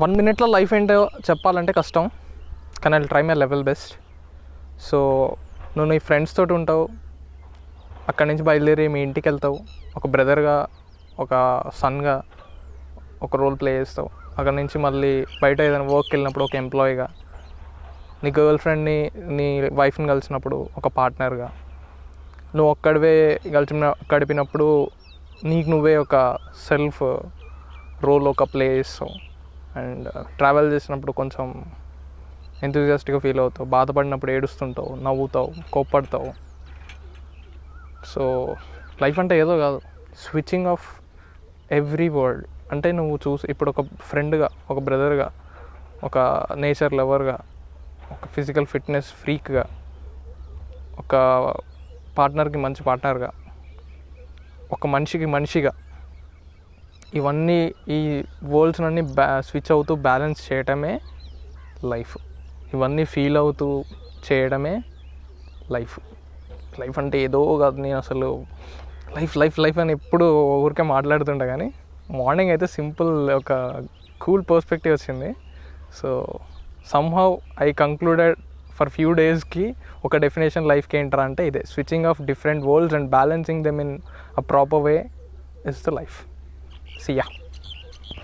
One మినిట్లో life ఏంటో చెప్పాలంటే కష్టం కానీ I try my level best. So నువ్వు నీ ఫ్రెండ్స్ తోటి ఉంటావు అక్కడి నుంచి బయలుదేరి మీ ఇంటికి వెళ్తావు ఒక బ్రదర్గా ఒక సన్గా ఒక రోల్ ప్లే చేస్తావు. అక్కడ నుంచి మళ్ళీ బయట ఏదైనా వర్క్కి వెళ్ళినప్పుడు ఒక ఎంప్లాయీగా నీ గర్ల్ ఫ్రెండ్ని నీ వైఫ్ని కలిసినప్పుడు ఒక పార్ట్నర్గా నువ్వు ఒక్కడివే కలిసి గడిపినప్పుడు నీకు నువ్వే ఒక సెల్ఫ్ రోల్ ఒక ప్లే చేస్తావు. అండ్ ట్రావెల్ చేసినప్పుడు కొంచెం ఎంతూజియాస్టిక్గా ఫీల్ అవుతావు. బాధపడినప్పుడు ఏడుస్తుంటావు నవ్వుతావు కోప్పడతావు. సో లైఫ్ అంటే ఏదో కాదు. స్విచ్చింగ్ ఆఫ్ ఎవ్రీ వరల్డ్ అంటే నువ్వు చూసి ఇప్పుడు ఒక ఫ్రెండ్గా ఒక బ్రదర్గా ఒక నేచర్ లవర్గా ఒక ఫిజికల్ ఫిట్నెస్ ఫ్రీక్గా ఒక పార్ట్నర్కి మంచి పార్ట్నర్గా ఒక మనిషికి మనిషిగా ఇవన్నీ ఈ వరల్డ్స్ అన్నీ బ్యా స్విచ్ అవుతూ బ్యాలెన్స్ చేయటమే లైఫ్ ఇవన్నీ ఫీల్ అవుతూ చేయడమే లైఫ్ లైఫ్ అంటే ఏదో కాదు నేను అసలు లైఫ్ లైఫ్ లైఫ్ అని ఎప్పుడు ఊరికే మాట్లాడుతుంటా కానీ మార్నింగ్ అయితే సింపుల్ ఒక కూల్ పర్స్పెక్టివ్ వచ్చింది. So somehow I concluded for few డేస్కి ఒక డెఫినేషన్ లైఫ్కి ఏంటరా అంటే ఇదే. Switching off different worlds and balancing them in a proper way is the life See ya.